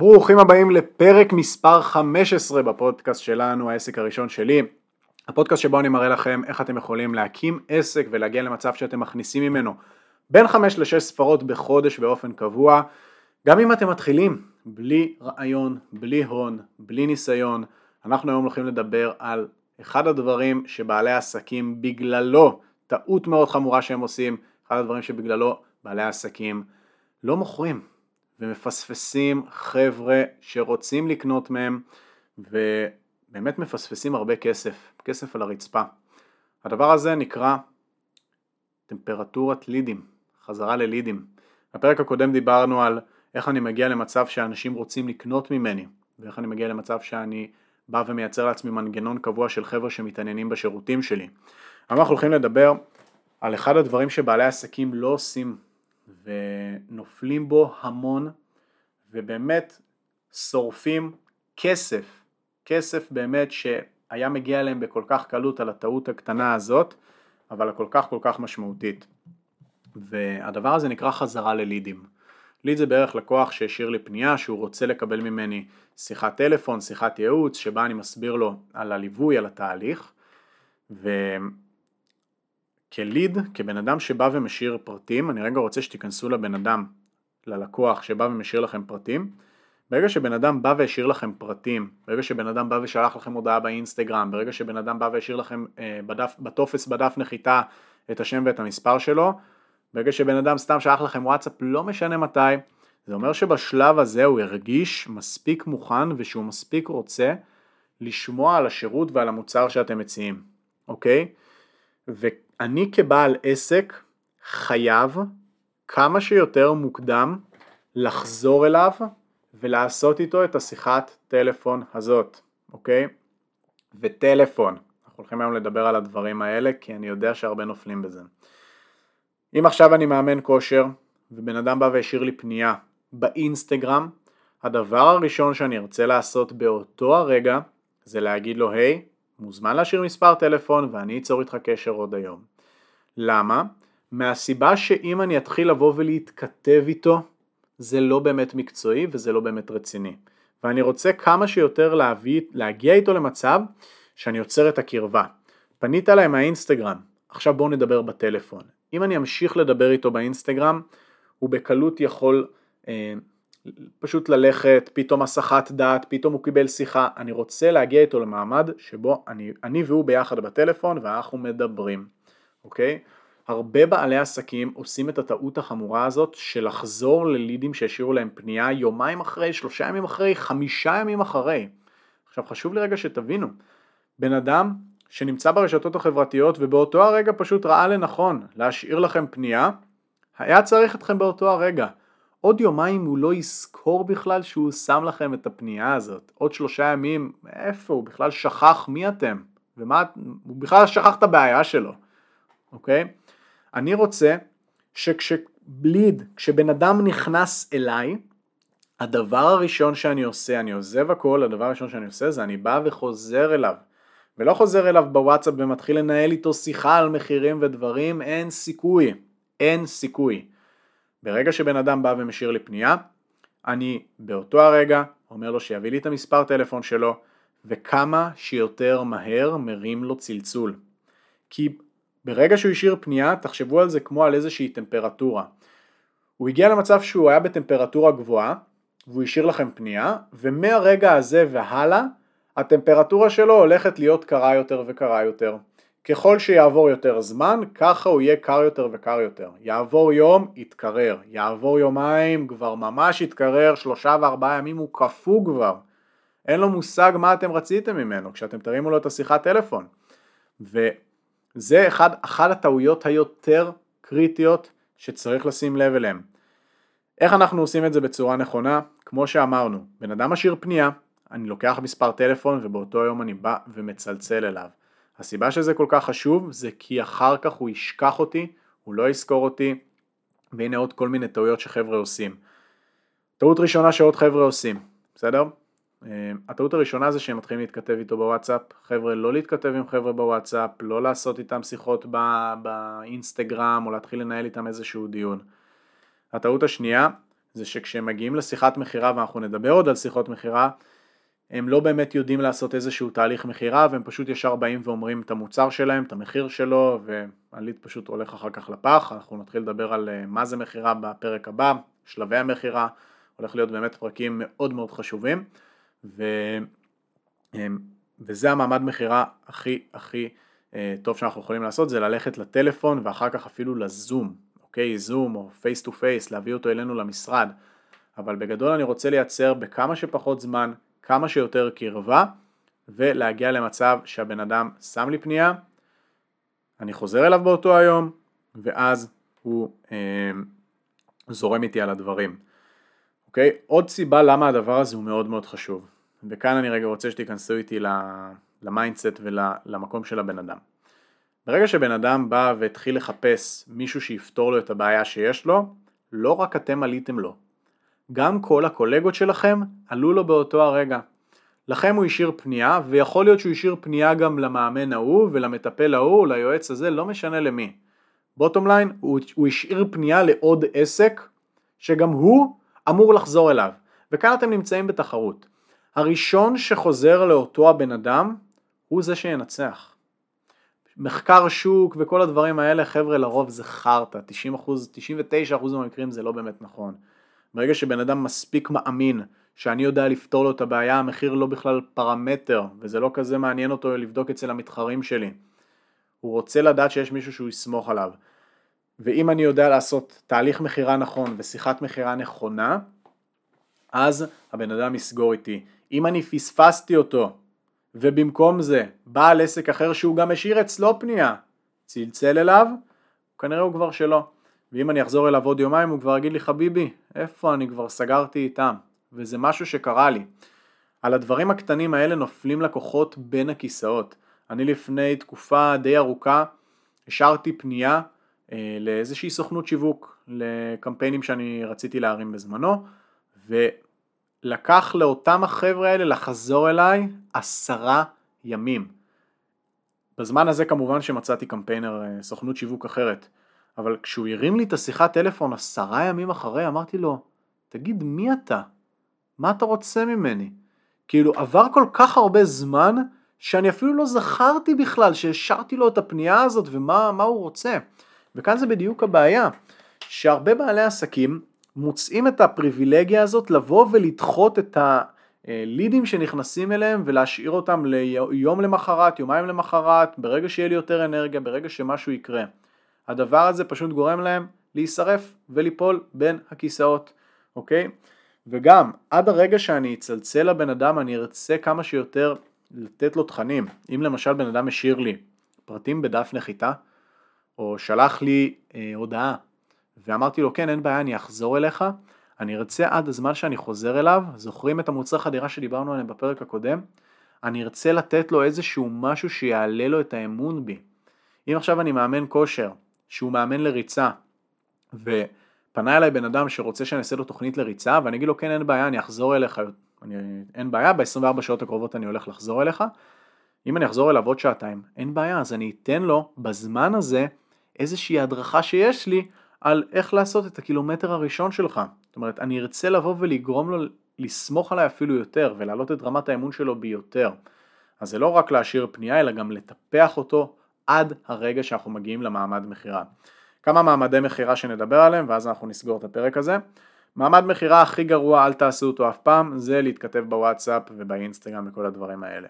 ברוכים הבאים לפרק מספר 15 בפודקאסט שלנו, העסק הראשון שלי. הפודקאסט שבו אני מראה לכם איך אתם יכולים להקים עסק ולהגיע למצב שאתם מכניסים ממנו בין 5 ל-6 ספרות בחודש באופן קבוע. גם אם אתם מתחילים בלי רעיון, בלי הון, בלי ניסיון, אנחנו היום הולכים לדבר על אחד הדברים שבעלי עסקים בגללו, טעות מאוד חמורה שהם עושים, אחד הדברים שבגללו בעלי עסקים לא מוכרים ומפספסים חבר'ה שרוצים לקנות מהם ובאמת מפספסים הרבה כסף, כסף על הרצפה. הדבר הזה נקרא טמפרטורת לידים, חזרה ללידים. בפרק הקודם דיברנו על איך אני מגיע למצב שאנשים רוצים לקנות ממני ואיך אני מגיע למצב שאני בא ומייצר לעצמי מנגנון קבוע של חבר'ה שמתעניינים בשירותים שלי. אנחנו הולכים לדבר על אחד הדברים שבעלי עסקים לא עושים ונופלים בו המון ובאמת שורפים כסף, כסף באמת שהיה מגיע אליהם בכל כך קלות על הטעות הקטנה הזאת אבל הכל כך כל כך משמעותית והדבר הזה נקרא חזרה ללידים. ליד זה בערך לקוח שהשאיר לי פנייה שהוא רוצה לקבל ממני שיחת טלפון, שיחת ייעוץ שבה אני מסביר לו על הליווי, על התהליך וכליד, כבן אדם שבא ומשאיר פרטים, אני רגע רוצה שתיכנסו לבן אדם, ללקוח שבא ומשאיר לכם פרטים ברגע שבן אדם בא והשאיר לכם פרטים, ברגע שבן אדם בא ושלח לכם הודעה באינסטגרם, ברגע שבן אדם בא והשאיר לכם אה, בטופס בדף נחיתה את השם ואת המספר שלו, ברגע שבן אדם סתם שלח לכם וואטסאפ לא משנה מתי, זה אומר שבשלב הזה הוא הרגיש מספיק מוכן ושהוא מספיק רוצה לשמוע על השירות ועל המוצר שאתם מציעים, אוקיי? ואני כבעל עסק חייב כמה שיותר מוקדם לחזור אליו ולעשות איתו את השיחת טלפון הזאת, אוקיי? וטלפון, אנחנו הולכים היום לדבר על הדברים האלה כי אני יודע שהרבה נופלים בזה. אם עכשיו אני מאמן כושר ובן אדם בא והשאיר לי פנייה באינסטגרם, הדבר הראשון שאני ארצה לעשות באותו הרגע זה להגיד לו היי, מוזמן להשאיר מספר טלפון ואני אצור איתך קשר עוד היום. למה? מהסיבה שאם אני אתחיל לבוא ולהתכתב איתו זה לא באמת מקצועי וזה לא באמת רציני. ואני רוצה כמה שיותר להביא, להגיע איתו למצב שאני יוצר את הקרבה. פנית אליי מהאינסטגרם, עכשיו בואו נדבר בטלפון. אם אני אמשיך לדבר איתו באינסטגרם, הוא בקלות יכול אה, פשוט ללכת, פתאום הסחת דעת, פתאום הוא קיבל שיחה, אני רוצה להגיע איתו למעמד שבו אני, אני והוא ביחד בטלפון ואנחנו מדברים, אוקיי? הרבה בעלי עסקים עושים את הטעות החמורה הזאת של לחזור ללידים שהשאירו להם פנייה יומיים אחרי, שלושה ימים אחרי, חמישה ימים אחרי. עכשיו חשוב לי רגע שתבינו, בן אדם שנמצא ברשתות החברתיות ובאותו הרגע פשוט ראה לנכון להשאיר לכם פנייה, היה צריך אתכם באותו הרגע. עוד יומיים הוא לא יזכור בכלל שהוא שם לכם את הפנייה הזאת. עוד שלושה ימים, איפה הוא בכלל שכח מי אתם? ומה, הוא בכלל שכח את הבעיה שלו, אוקיי? אני רוצה שכשבליד, כשבן אדם נכנס אליי, הדבר הראשון שאני עושה, אני עוזב הכל, הדבר הראשון שאני עושה זה אני בא וחוזר אליו. ולא חוזר אליו בוואטסאפ ומתחיל לנהל איתו שיחה על מחירים ודברים, אין סיכוי, אין סיכוי. ברגע שבן אדם בא ומשאיר לי פנייה, אני באותו הרגע אומר לו שיביא לי את המספר טלפון שלו וכמה שיותר מהר מרים לו צלצול. כי ברגע שהוא השאיר פנייה, תחשבו על זה כמו על איזושהי טמפרטורה. הוא הגיע למצב שהוא היה בטמפרטורה גבוהה, והוא השאיר לכם פנייה, ומהרגע הזה והלאה, הטמפרטורה שלו הולכת להיות קרה יותר וקרה יותר. ככל שיעבור יותר זמן, ככה הוא יהיה קר יותר וקר יותר. יעבור יום, יתקרר. יעבור יומיים, כבר ממש יתקרר, שלושה וארבעה ימים הוא קפוא כבר. אין לו מושג מה אתם רציתם ממנו כשאתם תרימו לו את השיחת טלפון. ו... זה אחד, אחת הטעויות היותר קריטיות שצריך לשים לב אליהן. איך אנחנו עושים את זה בצורה נכונה? כמו שאמרנו, בן אדם משאיר פנייה, אני לוקח מספר טלפון ובאותו יום אני בא ומצלצל אליו. הסיבה שזה כל כך חשוב זה כי אחר כך הוא ישכח אותי, הוא לא יזכור אותי, והנה עוד כל מיני טעויות שחבר'ה עושים. טעות ראשונה שעוד חבר'ה עושים, בסדר? אה, הטעות הראשונה זה שהם מתחילים להתכתב איתו בוואטסאפ, חבר'ה לא להתכתב עם חבר'ה בוואטסאפ, לא לעשות איתם שיחות בא, באינסטגרם או להתחיל לנהל איתם איזשהו דיון. הטעות השנייה זה שכשהם מגיעים לשיחת מכירה ואנחנו נדבר עוד על שיחות מכירה הם לא באמת יודעים לעשות איזשהו תהליך מכירה והם פשוט ישר באים ואומרים את המוצר שלהם, את המחיר שלו והליד פשוט הולך אחר כך לפח, אנחנו נתחיל לדבר על אה, מה זה מכירה בפרק הבא, שלבי המכירה, הולך להיות באמת פרקים מאוד מאוד חשובים. ו... וזה המעמד מכירה הכי הכי אה, טוב שאנחנו יכולים לעשות זה ללכת לטלפון ואחר כך אפילו לזום, אוקיי, זום או face to face, להביא אותו אלינו למשרד, אבל בגדול אני רוצה לייצר בכמה שפחות זמן כמה שיותר קרבה ולהגיע למצב שהבן אדם שם לי פנייה, אני חוזר אליו באותו היום ואז הוא אה, זורם איתי על הדברים. אוקיי? עוד סיבה למה הדבר הזה הוא מאוד מאוד חשוב. וכאן אני רגע רוצה שתיכנסו איתי ל mindset ולמקום של הבן אדם. ברגע שבן אדם בא והתחיל לחפש מישהו שיפתור לו את הבעיה שיש לו, לא רק אתם עליתם לו, גם כל הקולגות שלכם עלו לו באותו הרגע. לכם הוא השאיר פנייה, ויכול להיות שהוא השאיר פנייה גם למאמן ההוא ולמטפל ההוא, ליועץ הזה, לא משנה למי. בוטום ליין, הוא, הוא השאיר פנייה לעוד עסק, שגם הוא אמור לחזור אליו. וכאן אתם נמצאים בתחרות. הראשון שחוזר לאותו הבן אדם, הוא זה שינצח. מחקר שוק וכל הדברים האלה, חבר'ה, לרוב זה חרטא, 90 99 מהמקרים זה לא באמת נכון. ברגע שבן אדם מספיק מאמין שאני יודע לפתור לו את הבעיה, המחיר לא בכלל פרמטר, וזה לא כזה מעניין אותו לבדוק אצל המתחרים שלי. הוא רוצה לדעת שיש מישהו שהוא יסמוך עליו. ואם אני יודע לעשות תהליך מכירה נכון ושיחת מכירה נכונה, אז הבן אדם יסגור איתי. אם אני פספסתי אותו, ובמקום זה בעל עסק אחר שהוא גם השאיר אצלו פנייה, צלצל אליו, כנראה הוא כבר שלו. ואם אני אחזור אליו עוד יומיים הוא כבר יגיד לי חביבי, איפה אני כבר סגרתי איתם, וזה משהו שקרה לי. על הדברים הקטנים האלה נופלים לקוחות בין הכיסאות. אני לפני תקופה די ארוכה השארתי פנייה אה, לאיזושהי סוכנות שיווק לקמפיינים שאני רציתי להרים בזמנו ולקח לאותם החבר'ה האלה לחזור אליי עשרה ימים. בזמן הזה כמובן שמצאתי קמפיינר אה, סוכנות שיווק אחרת אבל כשהוא הרים לי את השיחת טלפון עשרה ימים אחרי, אמרתי לו, תגיד, מי אתה? מה אתה רוצה ממני? כאילו, עבר כל כך הרבה זמן, שאני אפילו לא זכרתי בכלל שהשארתי לו את הפנייה הזאת ומה הוא רוצה. וכאן זה בדיוק הבעיה, שהרבה בעלי עסקים מוצאים את הפריבילגיה הזאת לבוא ולדחות את הלידים שנכנסים אליהם ולהשאיר אותם ליום למחרת, יומיים למחרת, ברגע שיהיה לי יותר אנרגיה, ברגע שמשהו יקרה. הדבר הזה פשוט גורם להם להישרף וליפול בין הכיסאות, אוקיי? וגם עד הרגע שאני אצלצל לבן אדם אני ארצה כמה שיותר לתת לו תכנים. אם למשל בן אדם השאיר לי פרטים בדף נחיתה, או שלח לי אה, הודעה ואמרתי לו כן אין בעיה אני אחזור אליך, אני ארצה עד הזמן שאני חוזר אליו, זוכרים את המוצר חדירה שדיברנו עליהם בפרק הקודם? אני ארצה לתת לו איזשהו משהו שיעלה לו את האמון בי. אם עכשיו אני מאמן כושר שהוא מאמן לריצה. ופנה אליי בן אדם שרוצה שאני אעשה לו תוכנית לריצה ואני אגיד לו כן אין בעיה אני אחזור אליך, אני, אין בעיה ב-24 שעות הקרובות אני הולך לחזור אליך. אם אני אחזור אליו עוד שעתיים אין בעיה אז אני אתן לו בזמן הזה איזושהי הדרכה שיש לי על איך לעשות את הקילומטר הראשון שלך. זאת אומרת אני ארצה לבוא ולגרום לו לסמוך עליי אפילו יותר ולהעלות את רמת האמון שלו ביותר. אז זה לא רק להשאיר פנייה אלא גם לטפח אותו עד הרגע שאנחנו מגיעים למעמד מכירה. כמה מעמדי מכירה שנדבר עליהם ואז אנחנו נסגור את הפרק הזה. מעמד מכירה הכי גרוע, אל תעשו אותו אף פעם, זה להתכתב בוואטסאפ ובאינסטגרם וכל הדברים האלה.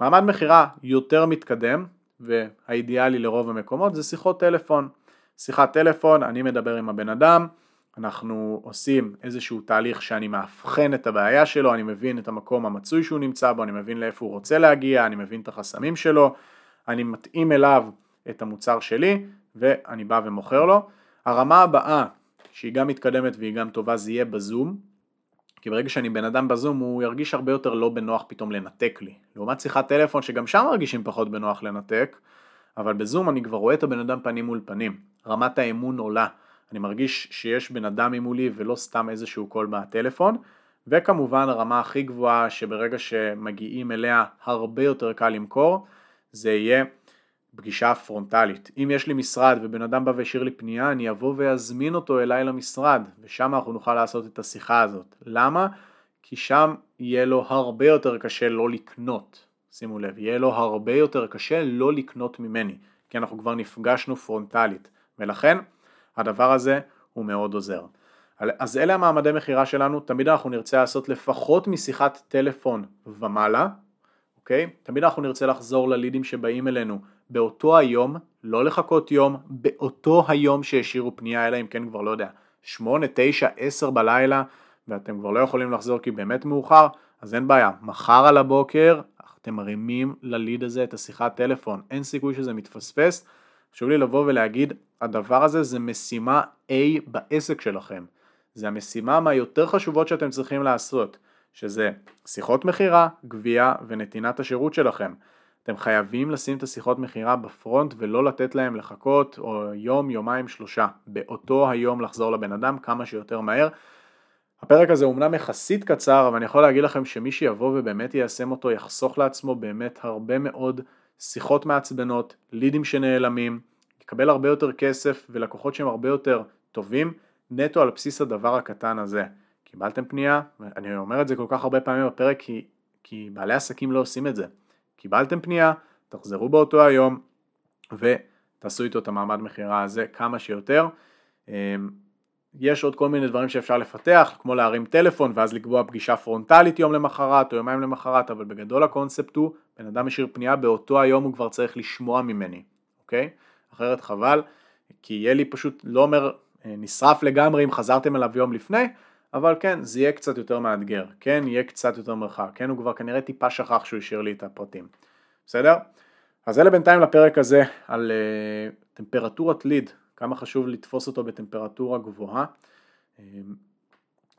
מעמד מכירה יותר מתקדם והאידיאלי לרוב המקומות זה שיחות טלפון. שיחת טלפון, אני מדבר עם הבן אדם, אנחנו עושים איזשהו תהליך שאני מאבחן את הבעיה שלו, אני מבין את המקום המצוי שהוא נמצא בו, אני מבין לאיפה הוא רוצה להגיע, אני מבין את החסמים שלו, אני מתאים אליו את המוצר שלי ואני בא ומוכר לו. הרמה הבאה שהיא גם מתקדמת והיא גם טובה זה יהיה בזום. כי ברגע שאני בן אדם בזום הוא ירגיש הרבה יותר לא בנוח פתאום לנתק לי. לעומת שיחת טלפון שגם שם מרגישים פחות בנוח לנתק אבל בזום אני כבר רואה את הבן אדם פנים מול פנים. רמת האמון עולה. אני מרגיש שיש בן אדם ממולי ולא סתם איזשהו קול מהטלפון וכמובן הרמה הכי גבוהה שברגע שמגיעים אליה הרבה יותר קל למכור זה יהיה פגישה פרונטלית. אם יש לי משרד ובן אדם בא והשאיר לי פנייה, אני אבוא ואזמין אותו אליי למשרד, ושם אנחנו נוכל לעשות את השיחה הזאת. למה? כי שם יהיה לו הרבה יותר קשה לא לקנות. שימו לב, יהיה לו הרבה יותר קשה לא לקנות ממני, כי אנחנו כבר נפגשנו פרונטלית, ולכן הדבר הזה הוא מאוד עוזר. אז אלה המעמדי מכירה שלנו, תמיד אנחנו נרצה לעשות לפחות משיחת טלפון ומעלה, אוקיי? תמיד אנחנו נרצה לחזור ללידים שבאים אלינו באותו היום, לא לחכות יום, באותו היום שהשאירו פנייה, אלא אם כן כבר לא יודע, 8, 9, 10 בלילה, ואתם כבר לא יכולים לחזור כי באמת מאוחר, אז אין בעיה, מחר על הבוקר אתם מרימים לליד הזה את השיחת טלפון, אין סיכוי שזה מתפספס. חשוב לי לבוא ולהגיד, הדבר הזה זה משימה A בעסק שלכם. זה המשימה מהיותר חשובות שאתם צריכים לעשות, שזה שיחות מכירה, גבייה ונתינת השירות שלכם. אתם חייבים לשים את השיחות מכירה בפרונט ולא לתת להם לחכות או יום, יומיים, שלושה. באותו היום לחזור לבן אדם כמה שיותר מהר. הפרק הזה אומנם יחסית קצר, אבל אני יכול להגיד לכם שמי שיבוא ובאמת יישם אותו יחסוך לעצמו באמת הרבה מאוד שיחות מעצבנות, לידים שנעלמים, יקבל הרבה יותר כסף ולקוחות שהם הרבה יותר טובים, נטו על בסיס הדבר הקטן הזה. קיבלתם פנייה, אני אומר את זה כל כך הרבה פעמים בפרק כי, כי בעלי עסקים לא עושים את זה. קיבלתם פנייה, תחזרו באותו היום ותעשו איתו את המעמד מכירה הזה כמה שיותר. אמ, יש עוד כל מיני דברים שאפשר לפתח, כמו להרים טלפון ואז לקבוע פגישה פרונטלית יום למחרת או יומיים למחרת, אבל בגדול הקונספט הוא, בן אדם משאיר פנייה, באותו היום הוא כבר צריך לשמוע ממני, אוקיי? אחרת חבל, כי יהיה לי פשוט, לא אומר אה, נשרף לגמרי אם חזרתם אליו יום לפני, אבל כן, זה יהיה קצת יותר מאתגר, כן, יהיה קצת יותר מרחק, כן, הוא כבר כנראה טיפה שכח שהוא השאיר לי את הפרטים, בסדר? אז אלה בינתיים לפרק הזה על uh, טמפרטורת ליד, כמה חשוב לתפוס אותו בטמפרטורה גבוהה. אמ,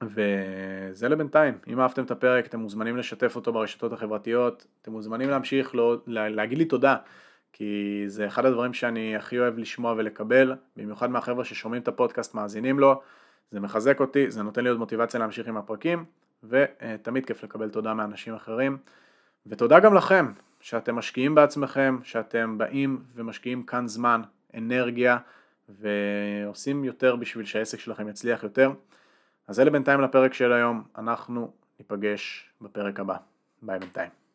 וזה לבינתיים, אם אהבתם את הפרק אתם מוזמנים לשתף אותו ברשתות החברתיות, אתם מוזמנים להמשיך לא, להגיד לי תודה, כי זה אחד הדברים שאני הכי אוהב לשמוע ולקבל, במיוחד מהחבר'ה ששומעים את הפודקאסט מאזינים לו, זה מחזק אותי, זה נותן לי עוד מוטיבציה להמשיך עם הפרקים, ותמיד כיף לקבל תודה מאנשים אחרים, ותודה גם לכם, שאתם משקיעים בעצמכם, שאתם באים ומשקיעים כאן זמן, אנרגיה, ועושים יותר בשביל שהעסק שלכם יצליח יותר. אז אלה בינתיים לפרק של היום, אנחנו ניפגש בפרק הבא. ביי בינתיים.